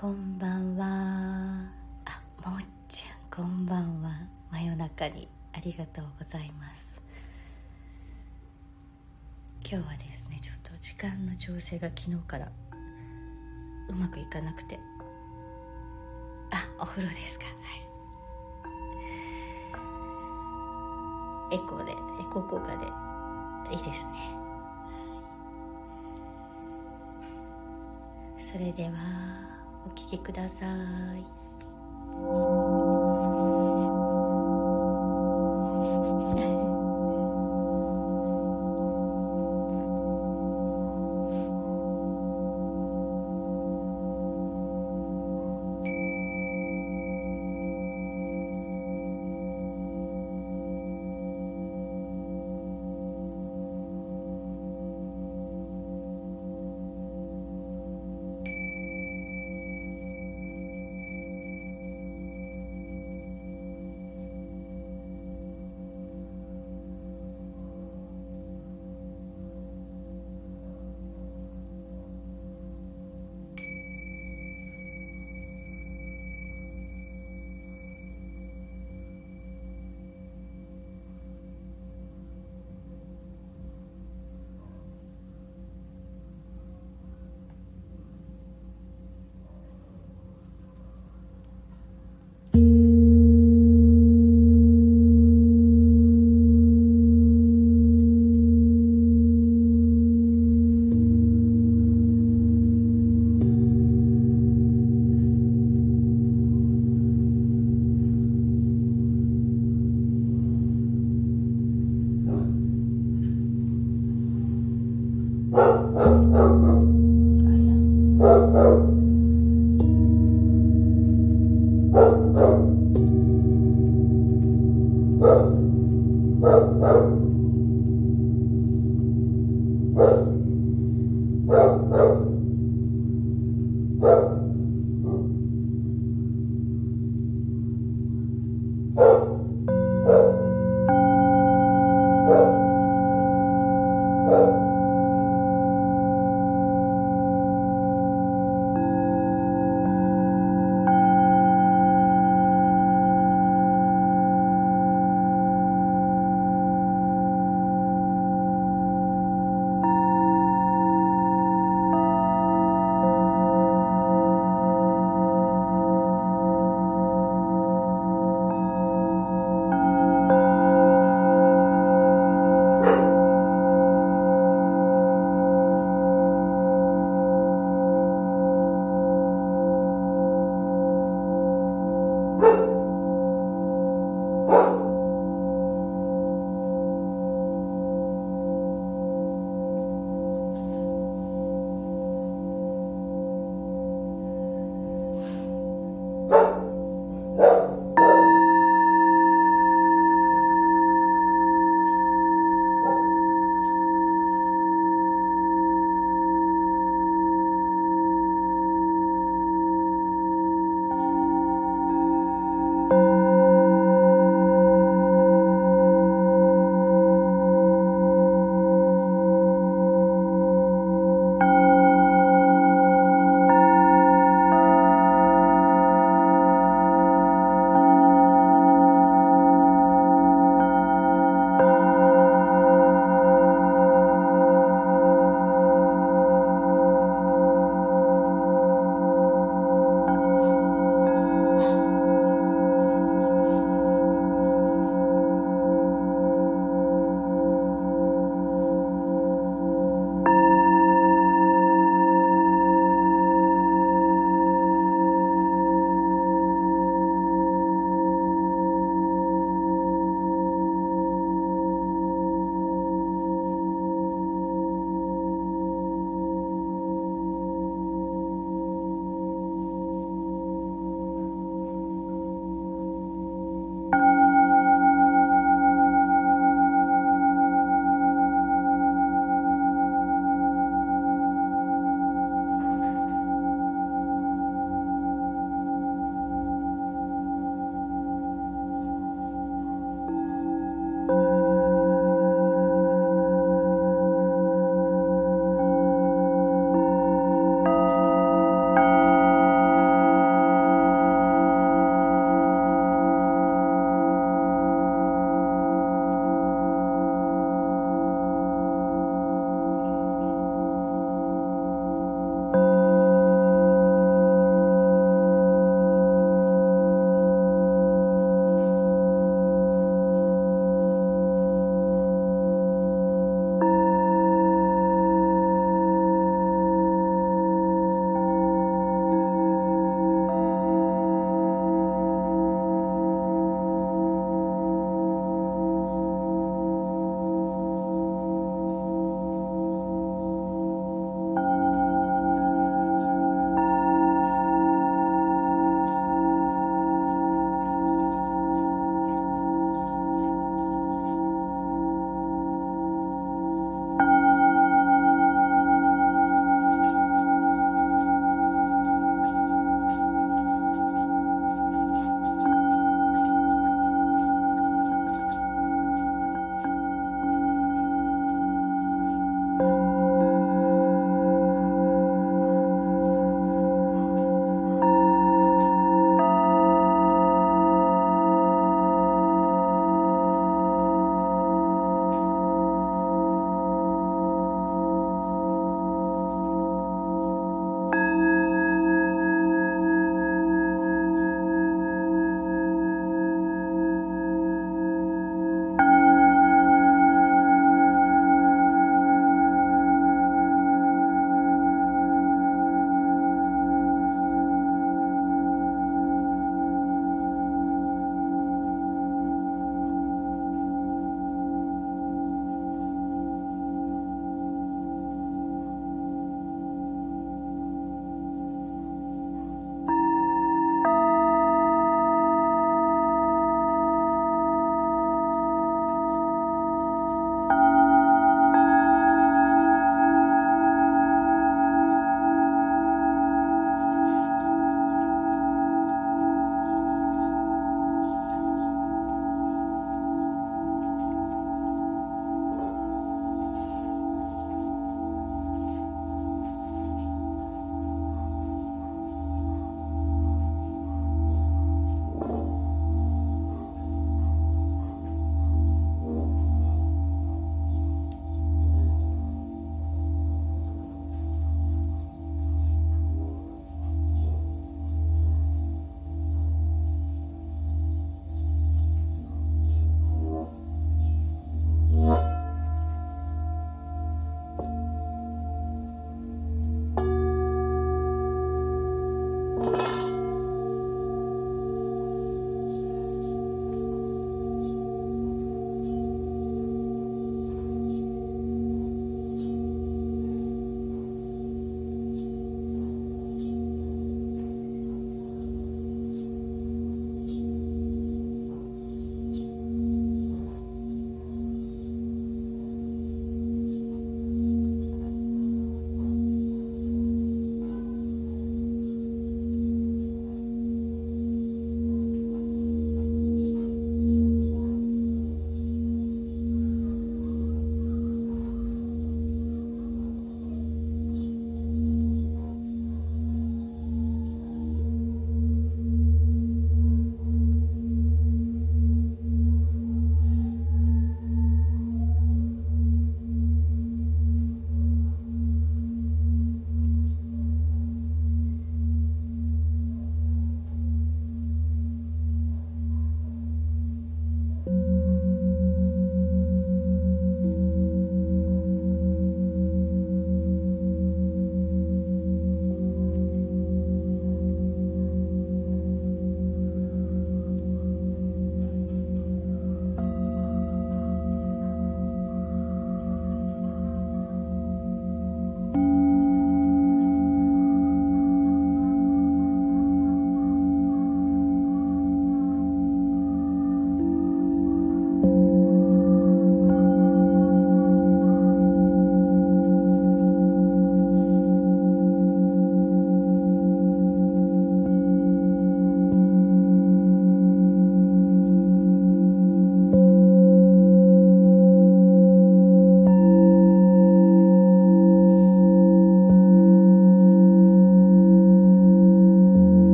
こんばんは。あもっちゃんこんばんは。真夜中にありがとうございます。今日はですねちょっと時間の調整が昨日からうまくいかなくて。あお風呂ですか。はい。エコーでエコー効果で。いいですね。それではお聴きください。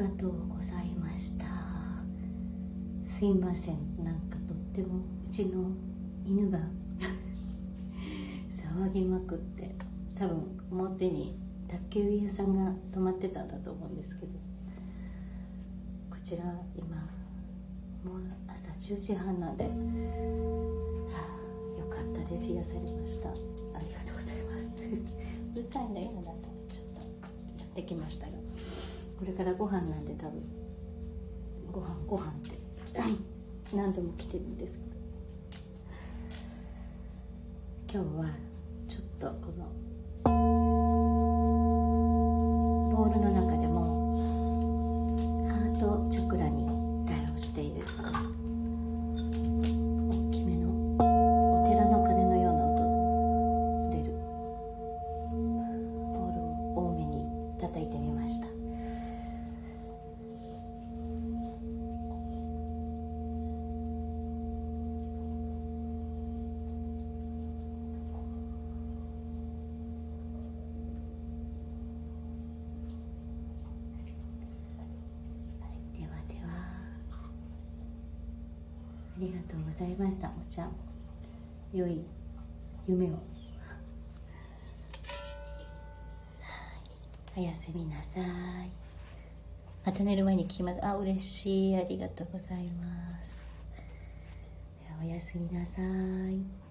がとうございました。すいません。なんかとってもうちの犬が 騒ぎまくって多分表に宅急便屋さんが泊まってたんだと思うんですけどこちら今もう朝10時半なんで、はあ、よかったです。癒されました。ありがとうございます。うるさいんだよあなた。ちょっとやってきましたよ。これからご飯なんで多分。ご飯ご飯って。何度も来てるんですけど。今日はちょっとこのりがとうございました。お茶良い夢を。おやすみなさい。また寝る前に聞きます。あ嬉しい。ありがとうございます。おやすみなさい。